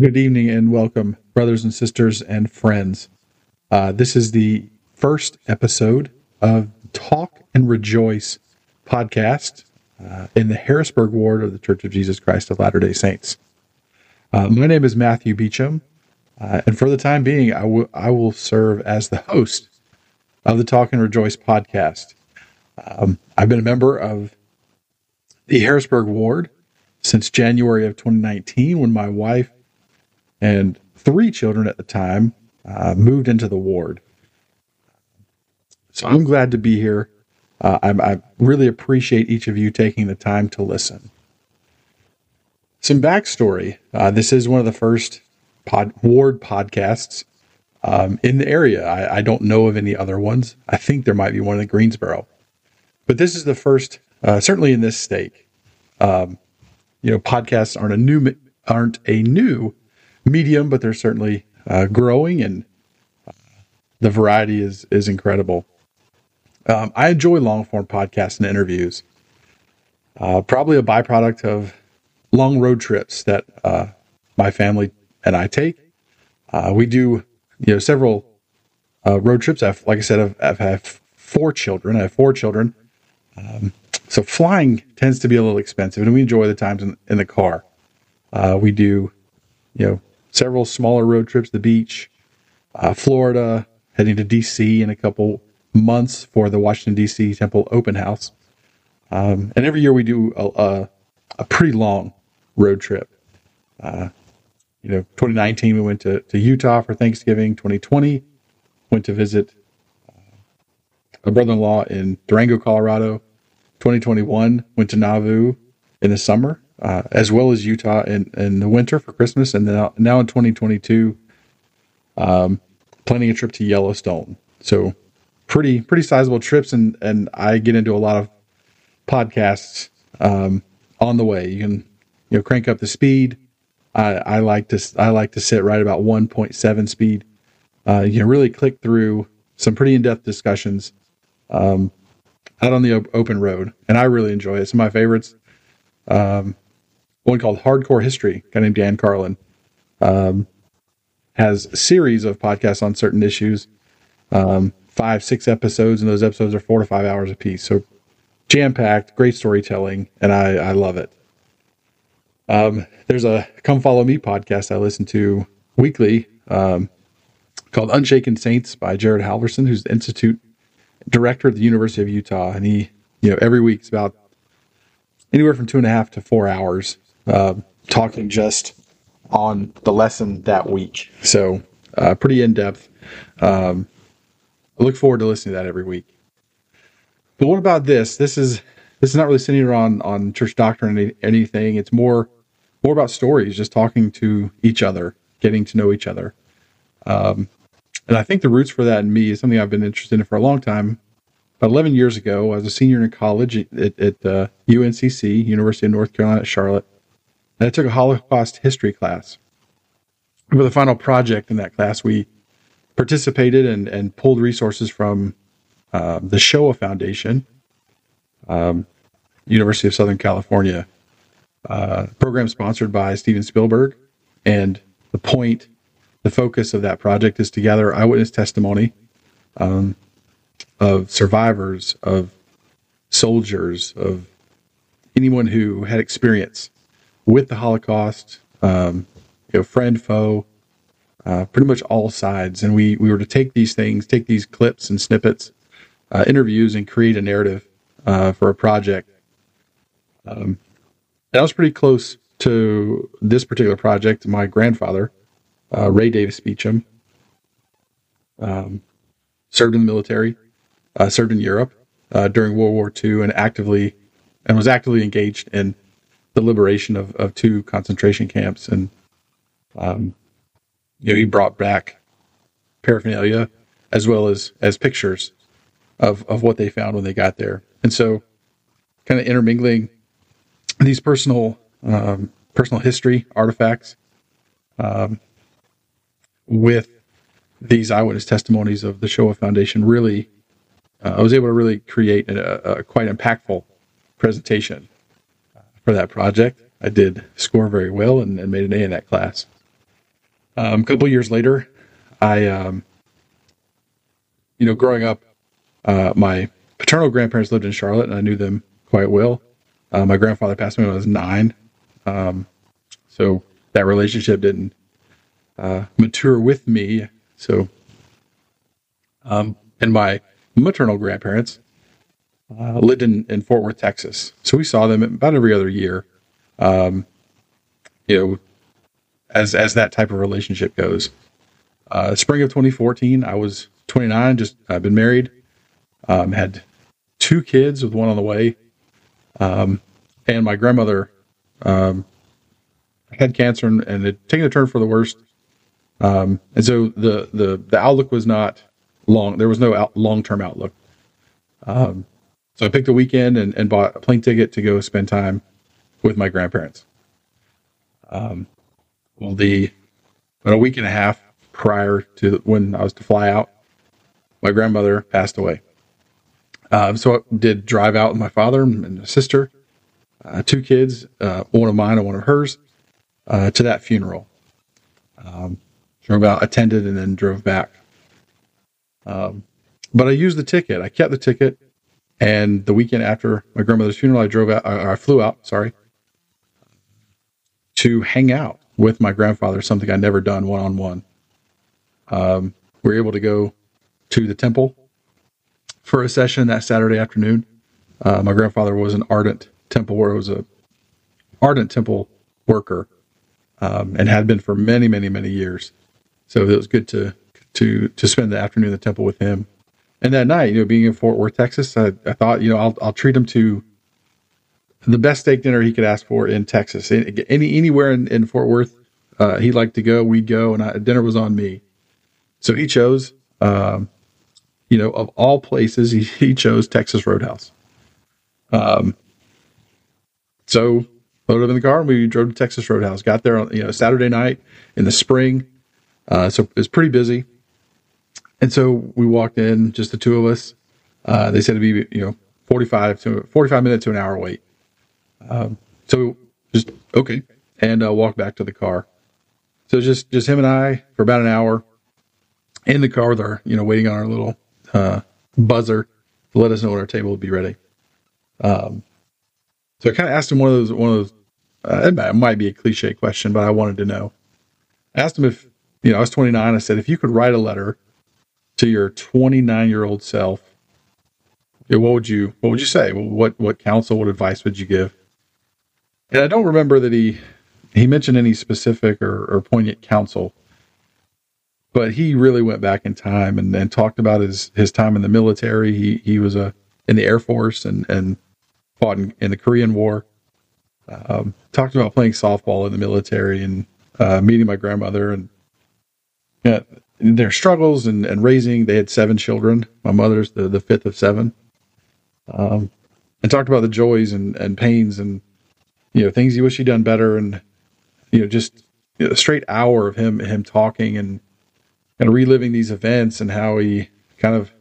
Good evening and welcome, brothers and sisters and friends. Uh, this is the first episode of Talk and Rejoice podcast uh, in the Harrisburg ward of the Church of Jesus Christ of Latter day Saints. Uh, my name is Matthew Beachum, uh, and for the time being, I, w- I will serve as the host of the Talk and Rejoice podcast. Um, I've been a member of the Harrisburg ward since January of 2019 when my wife and three children at the time uh, moved into the ward. So I'm glad to be here. Uh, I really appreciate each of you taking the time to listen. Some backstory uh, this is one of the first pod, ward podcasts um, in the area. I, I, don't know of any other ones. I think there might be one in Greensboro, but this is the first, uh, certainly in this state. Um, you know, podcasts aren't a new aren't a new medium, but they're certainly uh, growing, and uh, the variety is is incredible. Um, I enjoy long form podcasts and interviews. Uh, probably a byproduct of long road trips that uh, my family and I take. Uh, we do, you know, several uh, road trips. I've, like I said, I've, I've had four children. I have four children. Um, so flying tends to be a little expensive, and we enjoy the times in, in the car. we do, you know, several smaller road trips to the beach, uh, Florida, heading to DC in a couple months for the Washington DC Temple Open House. Um, and every year we do a, a, a pretty long road trip. Uh, you know, 2019 we went to, to Utah for Thanksgiving. 2020 went to visit uh, a brother-in-law in Durango, Colorado. 2021 went to Nauvoo in the summer uh, as well as Utah in, in the winter for Christmas, and now now in 2022, um, planning a trip to Yellowstone. So pretty pretty sizable trips, and and I get into a lot of podcasts um, on the way. You can you know crank up the speed. I, I like to I like to sit right about 1.7 speed. Uh, you can really click through some pretty in depth discussions um, out on the op- open road, and I really enjoy it. Some of my favorites. Um, one called Hardcore History, guy named Dan Carlin, um, has a series of podcasts on certain issues, um, five, six episodes, and those episodes are four to five hours apiece. So jam packed, great storytelling, and I, I love it. Um, there's a Come Follow Me podcast I listen to weekly um, called Unshaken Saints by Jared Halverson, who's the Institute director at the University of Utah. And he, you know, every week it's about anywhere from two and a half to four hours uh, talking just on the lesson that week. So uh, pretty in depth. Um, I look forward to listening to that every week. But what about this? This is this is not really centered on on church doctrine or anything. It's more more about stories, just talking to each other, getting to know each other. Um, and I think the roots for that in me is something I've been interested in for a long time. About 11 years ago, I was a senior in college at, at uh, UNCC, University of North Carolina at Charlotte. And I took a Holocaust history class. For the final project in that class, we participated and, and pulled resources from uh, the Shoah Foundation, um, University of Southern California, uh, program sponsored by Steven Spielberg. And the point, the focus of that project is to gather eyewitness testimony um, of survivors, of soldiers, of anyone who had experience with the Holocaust, um, you know, friend, foe, uh, pretty much all sides. And we, we were to take these things, take these clips and snippets, uh, interviews, and create a narrative uh, for a project. Um, I was pretty close to this particular project. My grandfather, uh, Ray Davis Beachum, um, served in the military, uh, served in Europe uh, during World War II, and actively and was actively engaged in the liberation of, of two concentration camps. And, um, you know, he brought back paraphernalia as well as, as pictures of, of what they found when they got there. And so kind of intermingling these personal, um, personal history artifacts, um, with these eyewitness testimonies of the Shoah Foundation really, uh, I was able to really create a, a quite impactful presentation for that project. I did score very well and, and made an A in that class. Um, a couple years later, I, um, you know, growing up, uh, my paternal grandparents lived in Charlotte, and I knew them quite well. Uh, my grandfather passed away when I was nine, um, so that relationship didn't uh, mature with me. So, um, and my maternal grandparents uh, lived in, in Fort Worth, Texas. So we saw them about every other year. Um, you know, as as that type of relationship goes. Uh, spring of 2014, I was 29, just I've been married, um, had two kids with one on the way, um, and my grandmother um, had cancer and, and had taken a turn for the worst. Um, and so the, the the outlook was not long. There was no out, long term outlook. So I picked a weekend and, and bought a plane ticket to go spend time with my grandparents. Um, well, the about a week and a half prior to when I was to fly out, my grandmother passed away. Um, so I did drive out with my father and sister, uh, two kids, uh, one of mine and one of hers, uh, to that funeral. Um, drove out, attended, and then drove back. Um, but I used the ticket. I kept the ticket, and the weekend after my grandmother's funeral, I drove out. I flew out. Sorry, to hang out with my grandfather, something I'd never done one on one. We were able to go to the temple for a session that Saturday afternoon. Uh, my grandfather was an ardent temple where was a ardent temple worker um, and had been for many, many, many years. So it was good to to to spend the afternoon in the temple with him. And that night, you know, being in Fort Worth, Texas, I, I thought, you know, I'll I'll treat him to the best steak dinner he could ask for in Texas. Any anywhere in, in Fort Worth, uh, he'd like to go, we'd go, and I, dinner was on me. So he chose, um, you know, of all places, he, he chose Texas Roadhouse. Um, so loaded up in the car and we drove to Texas Roadhouse. Got there on you know Saturday night in the spring, uh, so it was pretty busy. And so we walked in, just the two of us. Uh, they said it'd be you know forty five to forty five minutes to an hour wait. Um, so just okay, and uh, walked back to the car. So just just him and I for about an hour in the car with our you know waiting on our little uh, buzzer to let us know when our table would be ready. Um, so I kind of asked him one of those one of those. Uh, it might be a cliche question, but I wanted to know. I asked him if you know I was 29. I said if you could write a letter to your 29 year old self, what would you what would you say? What what counsel, what advice would you give? And I don't remember that he he mentioned any specific or, or poignant counsel, but he really went back in time and, and talked about his his time in the military. He he was a in the Air Force and and fought in, in the Korean War. Um, talked about playing softball in the military and uh, meeting my grandmother and yeah, their struggles and, and raising. They had seven children. My mother's the, the fifth of seven. Um, and talked about the joys and, and pains and you know things you wish you'd done better and you know just you know, a straight hour of him him talking and and reliving these events and how he kind of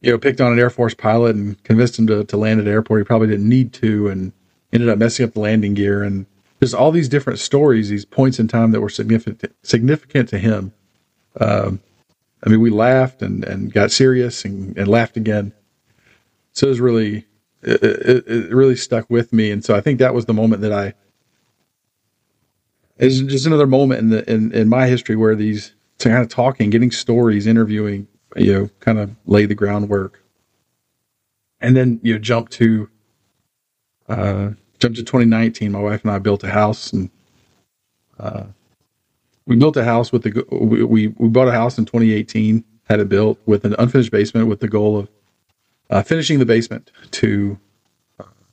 you know picked on an Air Force pilot and convinced him to, to land at the airport he probably didn't need to and ended up messing up the landing gear and just all these different stories these points in time that were significant significant to him. Um, I mean we laughed and and got serious and, and laughed again. So it was really it, it, it really stuck with me. And so I think that was the moment that I it's just another moment in the in, in my history where these kind of talking, getting stories, interviewing, you know, kind of lay the groundwork. And then you know, jump to uh, jump to 2019. My wife and I built a house, and uh, we built a house with the we, we we bought a house in 2018, had it built with an unfinished basement, with the goal of uh, finishing the basement to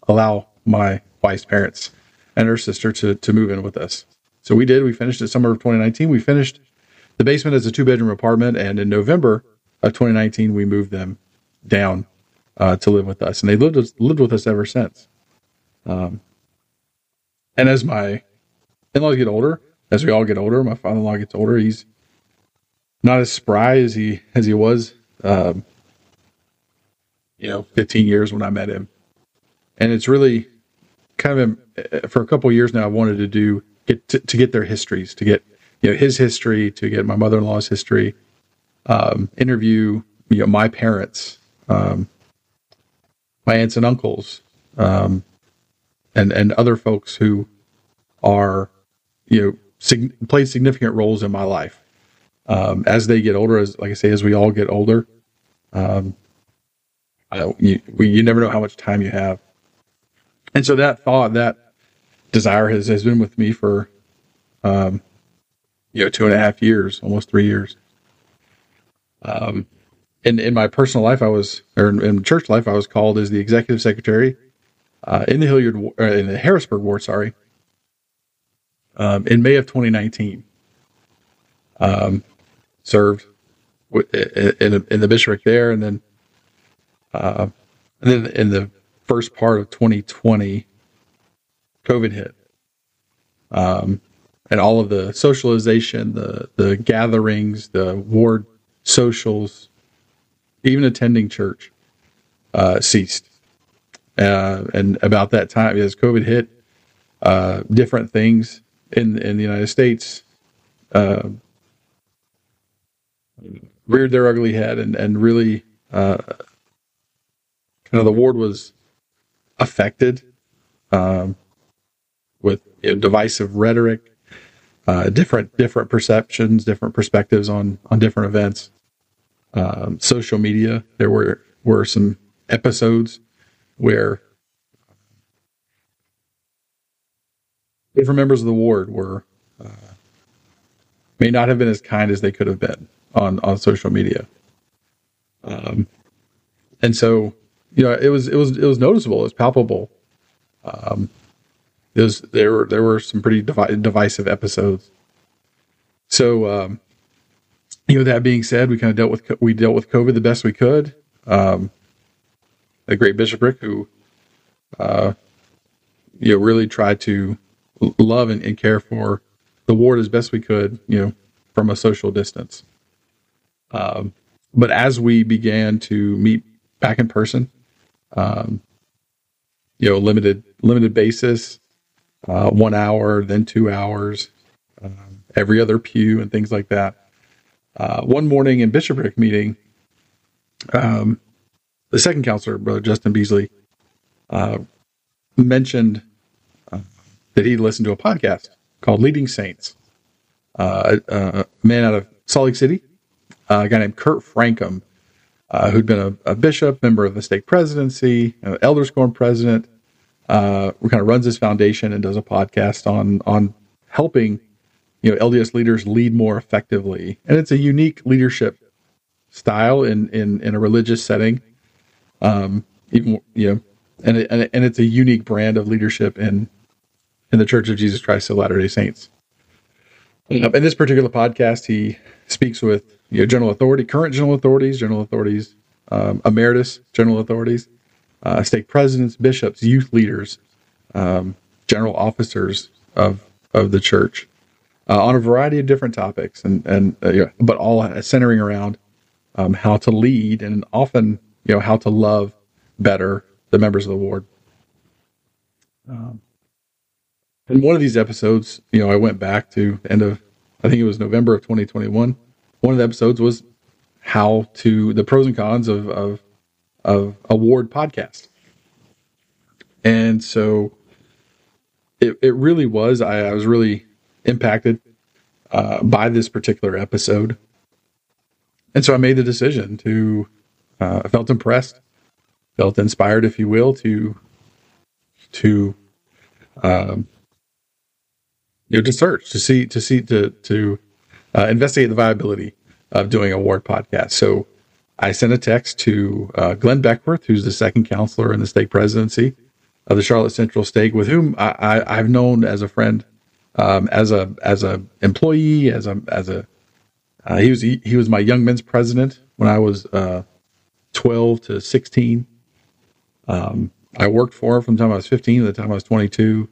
allow my wife's parents and her sister to to move in with us. So we did. We finished it summer of 2019. We finished the basement as a two bedroom apartment, and in November of 2019, we moved them down uh, to live with us, and they lived lived with us ever since. Um, and as my in-laws get older, as we all get older, my father-in-law gets older. He's not as spry as he as he was, um, you know, 15 years when I met him, and it's really kind of for a couple years now. I wanted to do get to, to get their histories, to get you know his history, to get my mother in law's history, um, interview you know my parents, um, my aunts and uncles, um, and and other folks who are you know sig- played significant roles in my life. Um, as they get older, as like I say, as we all get older, um, I, you, we, you never know how much time you have. And so that thought, that desire has, has been with me for, um, you know, two and a half years, almost three years. Um, in, in my personal life, I was, or in, in church life, I was called as the executive secretary uh, in the Hilliard, uh, in the Harrisburg ward, sorry, um, in May of 2019. Um, served in, in the bishopric there, and then uh, and then in the first part of 2020, COVID hit, um, and all of the socialization, the the gatherings, the ward socials, even attending church, uh, ceased. Uh, and about that time, as COVID hit, uh, different things in in the United States uh, reared their ugly head and and really uh, kind of the ward was affected um, with you know, divisive rhetoric, uh, different different perceptions, different perspectives on on different events. Um, social media, there were were some episodes where different members of the ward were uh, may not have been as kind as they could have been on on social media. Um, and so, you know, it was it was it was noticeable. It was palpable. Um, it was there were there were some pretty divi- divisive episodes. So, um, you know, that being said, we kind of dealt with we dealt with COVID the best we could. Um, the great bishopric who, uh, you know, really tried to love and, and care for the ward as best we could. You know, from a social distance. Um, but as we began to meet back in person, um, you know, limited limited basis, uh, one hour, then two hours, um, every other pew, and things like that. Uh, one morning in bishopric meeting, um, the second counselor, Brother Justin Beasley, uh, mentioned uh, that he listened to a podcast called Leading Saints. Uh, a man out of Salt Lake City uh, a guy named Kurt Francom, uh, who'd been a, a, bishop, member of the stake presidency, uh, Elders Quorum president. Uh, kind of runs this foundation and does a podcast on on helping you know LDS leaders lead more effectively, and it's a unique leadership style in in in a religious setting. Um, even you know, and it, and it's a unique brand of leadership in in the Church of Jesus Christ of Latter Day Saints. Um, in this particular podcast, he speaks with you know, general authority, current general authorities, general authorities, um, emeritus general authorities, uh, stake presidents, bishops, youth leaders, um, general officers of of the church uh, on a variety of different topics, and and uh, yeah, but all centering around um, how to lead and often you know how to love better the members of the ward. Um, in one of these episodes, you know, I went back to end of I think it was November of 2021 one of the episodes was how to the pros and cons of of, of award podcast. And so it, it really was, I, I was really impacted uh, by this particular episode. And so I made the decision to, uh, I felt impressed, felt inspired, if you will, to, to, um, you know, to search, to see, to see, to, to uh, investigate the viability of doing a ward podcast. So I sent a text to uh, Glenn Beckworth, who's the second counselor in the stake presidency of the Charlotte Central Stake, with whom I, have known as a friend, um, as a as a employee, as a as a uh, he was he, he, was my young men's president when I was uh, 12 to 16. Um, I worked for him from the time I was 15 to the time I was 22.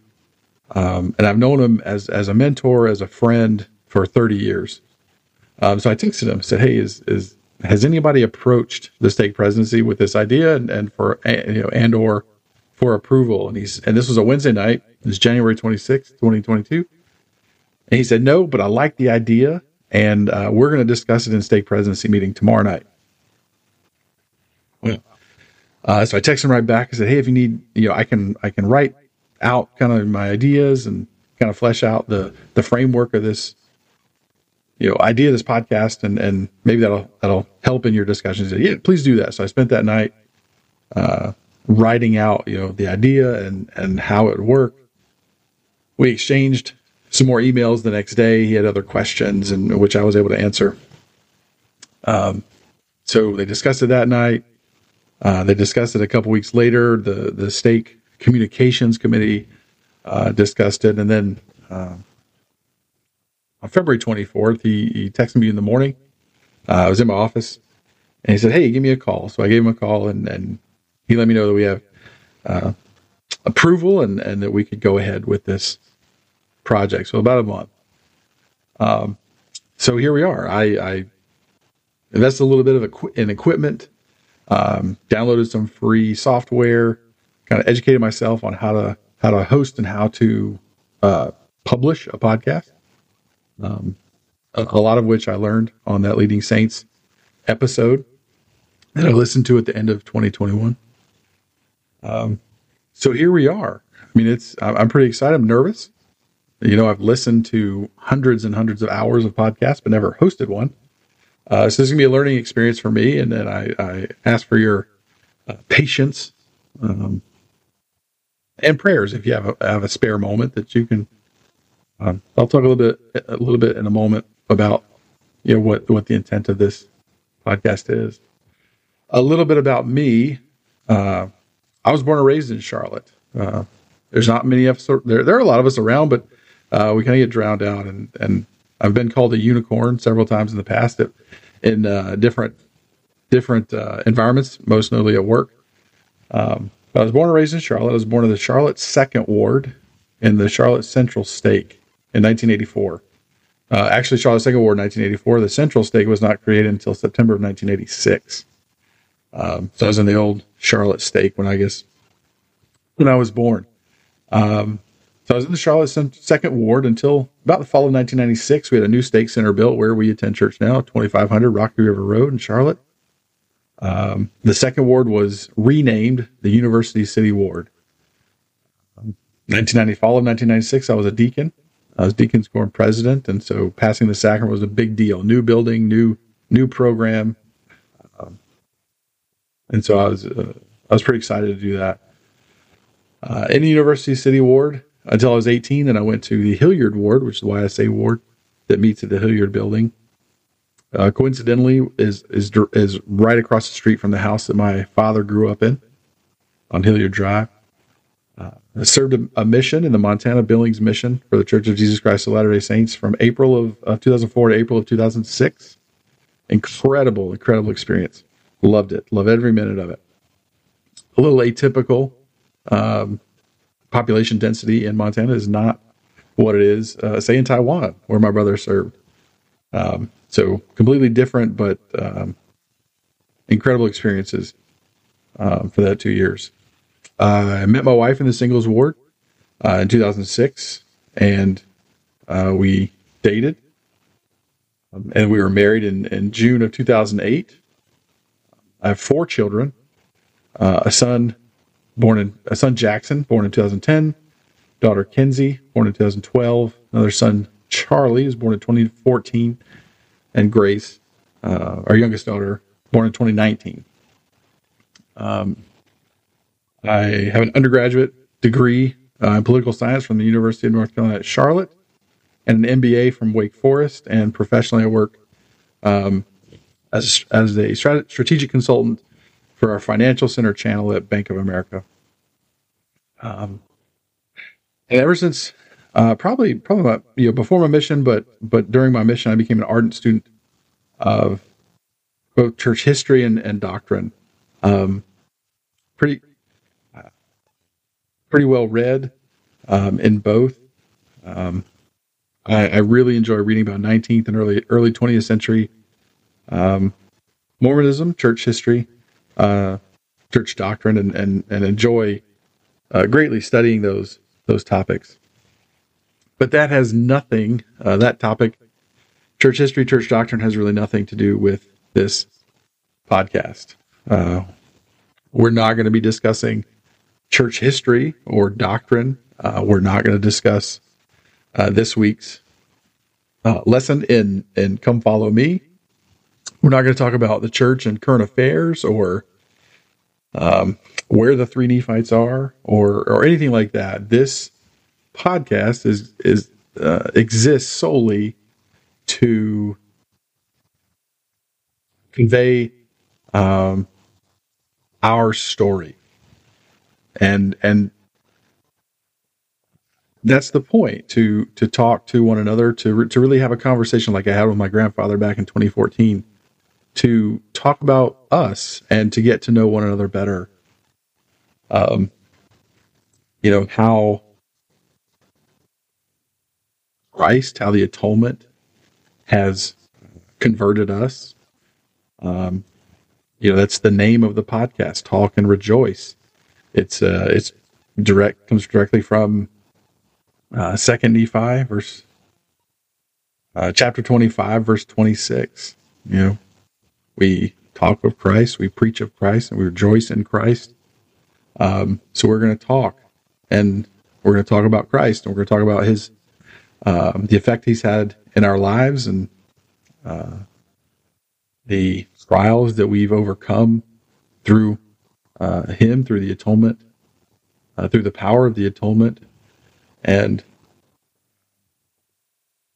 Um, and I've known him as as a mentor, as a friend, for 30 years. Um, so I texted him, said, "Hey, is is has anybody approached the stake presidency with this idea and, and for you know and or for approval?" And he's and this was a Wednesday night. It's January 26th, 2022. And he said, no, but I like the idea. And uh, we're going to discuss it in stake presidency meeting tomorrow night. Well, uh, so I texted him right back. I said, "Hey, if you need, you know, I can I can write out kind of my ideas and kind of flesh out the the framework of this, you know, idea of this podcast, and and maybe that'll that'll help in your discussions." He Said, yeah, please do that. So I spent that night uh, writing out, you know, the idea and and how it worked. We exchanged some more emails the next day. He had other questions, and which I was able to answer. Um, so they discussed it that night. Uh, they discussed it a couple weeks later. The the stake communications committee uh, discussed it, and then uh, on February 24th, he, he texted me in the morning. Uh, I was in my office, and he said, "Hey, give me a call." So I gave him a call, and and he let me know that we have uh, approval and and that we could go ahead with this project. So about a month. Um, so here we are. I, I invested a little bit of equi- in equipment um, downloaded some free software, kind of educated myself on how to how to host and how to uh, publish a podcast. Um, a, a, lot of which I learned on that Leading Saints episode that I listened to at the end of 2021. Um, so here we are. I mean, it's I'm pretty excited. I'm nervous. You know, I've listened to hundreds and hundreds of hours of podcasts, but never hosted one. Uh, so this is gonna be a learning experience for me, and then I, I ask for your uh, patience um, and prayers if you have a, have a spare moment that you can. Um, I'll talk a little bit a little bit in a moment about you know what what the intent of this podcast is. A little bit about me. Uh, I was born and raised in Charlotte. Uh, there's not many of us. There, there are a lot of us around, but uh, we kind of get drowned out, and and I've been called a unicorn several times in the past in uh, different different uh, environments, most notably at work. Um, I was born and raised in Charlotte. I was born in the Charlotte Second Ward in the Charlotte Central Stake in 1984. Uh, actually, Charlotte Second Ward, 1984. The Central Stake was not created until September of 1986. Um, so I was in the old Charlotte Stake when I guess when I was born. Um, so I was in the Charlotte Second Ward until about the fall of 1996. We had a new stake center built where we attend church now, 2500 Rocky River Road in Charlotte. Um, the second ward was renamed the University City Ward. 1990, fall of 1996, I was a deacon. I was deacon's quorum president, and so passing the sacrament was a big deal. New building, new new program, um, and so I was uh, I was pretty excited to do that. Uh, in the University City Ward, until I was 18. Then I went to the Hilliard Ward, which is the YSA ward that meets at the Hilliard building. Uh, coincidentally, is is is right across the street from the house that my father grew up in on Hilliard Drive. Uh, I served a, a, mission in the Montana Billings mission for the Church of Jesus Christ of Latter Day Saints from April of, of 2004 to April of 2006. Incredible, incredible experience. Loved it. Love every minute of it. A little atypical. Um, population density in Montana is not what it is, uh, say, in Taiwan, where my brother served. Um, so completely different, but um, incredible experiences uh, for that two years. Uh, I met my wife in the singles ward uh, in 2006, and uh, we dated, um, and we were married in, in June of 2008. I have four children, uh, a son born in a son Jackson, born in 2010, daughter Kenzie, born in 2012, another son Charlie, was born in 2014, and Grace, uh, our youngest daughter, born in 2019. Um, I have an undergraduate degree uh, in political science from the University of North Carolina at Charlotte, and an MBA from Wake Forest. And professionally, I work um, as as a strategic consultant for our financial center channel at Bank of America. Um, and ever since uh, probably probably my, you know before my mission, but but during my mission, I became an ardent student of both church history and, and doctrine. Um, pretty uh, pretty well read um, in both. Um, I, I, really enjoy reading about 19th and early early 20th century um, Mormonism, church history, uh, church doctrine, and, and, and enjoy uh, greatly studying those those topics. but that has nothing, uh, that topic, church history, church doctrine has really nothing to do with this podcast. Uh, we're not going to be discussing church history or doctrine. Uh, we're not going to discuss uh, this week's uh, lesson in in Come Follow Me. We're not going to talk about the church and current affairs or um, where the three Nephites are or or anything like that. This podcast is is uh, exists solely to convey um, our story and and that's the point to to talk to one another to to really have a conversation like I had with my grandfather back in 2014 to talk about us and to get to know one another better. Um you know how Christ how the atonement has converted us. Um you know that's the name of the podcast talk and rejoice. It's uh it's direct comes directly from uh, Second Nephi, verse uh, chapter twenty-five, verse twenty-six. You know, we talk of Christ, we preach of Christ, and we rejoice in Christ. Um, so we're going to talk, and we're going to talk about Christ, and we're going to talk about His um, the effect He's had in our lives, and uh, the trials that we've overcome through uh, Him, through the atonement, uh, through the power of the atonement and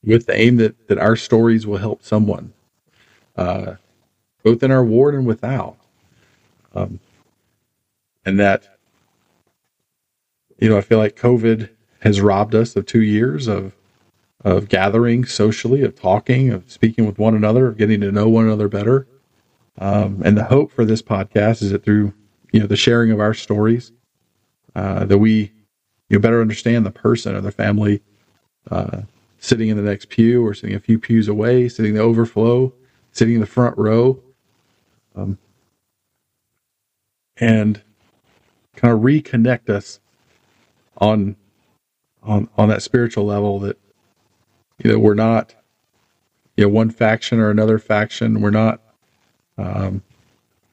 with the aim that, that our stories will help someone, uh, both in our ward and without. Um, and that, you know, I feel like COVID has robbed us of two years of of gathering socially, of talking, of speaking with one another, of getting to know one another better. Um, and the hope for this podcast is that through you know the sharing of our stories, uh, that we you better understand the person or the family uh, sitting in the next pew or sitting a few pews away, sitting the overflow, sitting in the front row, um, and kind of reconnect us on on on that spiritual level that you know we're not you know one faction or another faction. We're not um,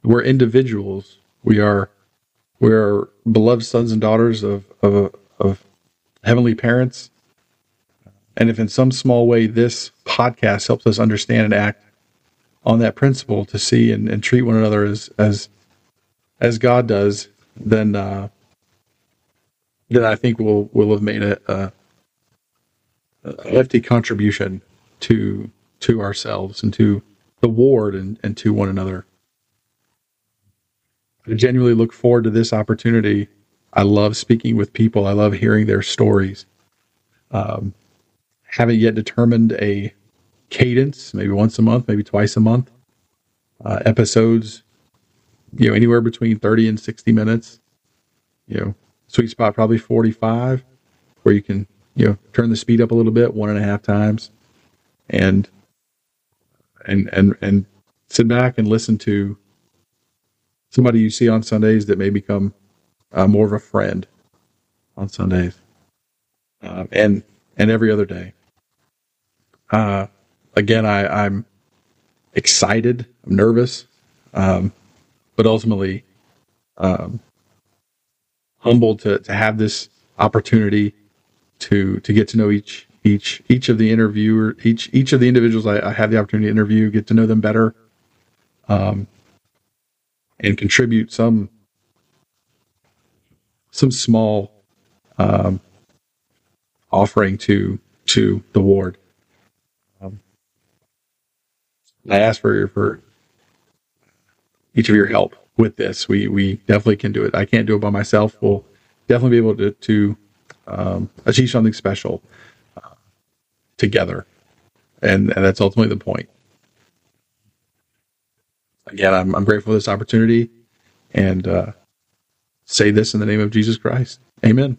we're individuals. We are we are beloved sons and daughters of of of heavenly parents. And if in some small way this podcast helps us understand and act on that principle to see and, and treat one another as as as God does, then uh, then I think we'll we'll have made a, a, a hefty contribution to to ourselves and to the ward and, and to one another. I genuinely look forward to this opportunity I love speaking with people. I love hearing their stories. Um, haven't yet determined a cadence, maybe once a month, maybe twice a month. Uh, episodes, you know, anywhere between 30 and 60 minutes. You know, sweet spot probably 45, where you can, you know, turn the speed up a little bit, one and a half times, and and and and sit back and listen to somebody you see on Sundays that may become uh, more of a friend on Sundays, um, and and every other day. Uh, again, I, I'm excited. I'm nervous, um, but ultimately um, humbled to to have this opportunity to to get to know each each each of the interviewer each each of the individuals I, I have the opportunity to interview, get to know them better, um, and contribute some some small um, offering to to the ward. Um, I ask for for each of your help with this. We we definitely can do it. I can't do it by myself. We'll definitely be able to to um, achieve something special uh, together, and, and that's ultimately the point. Again, I'm I'm grateful for this opportunity, and uh, say this in the name of Jesus Christ. Amen.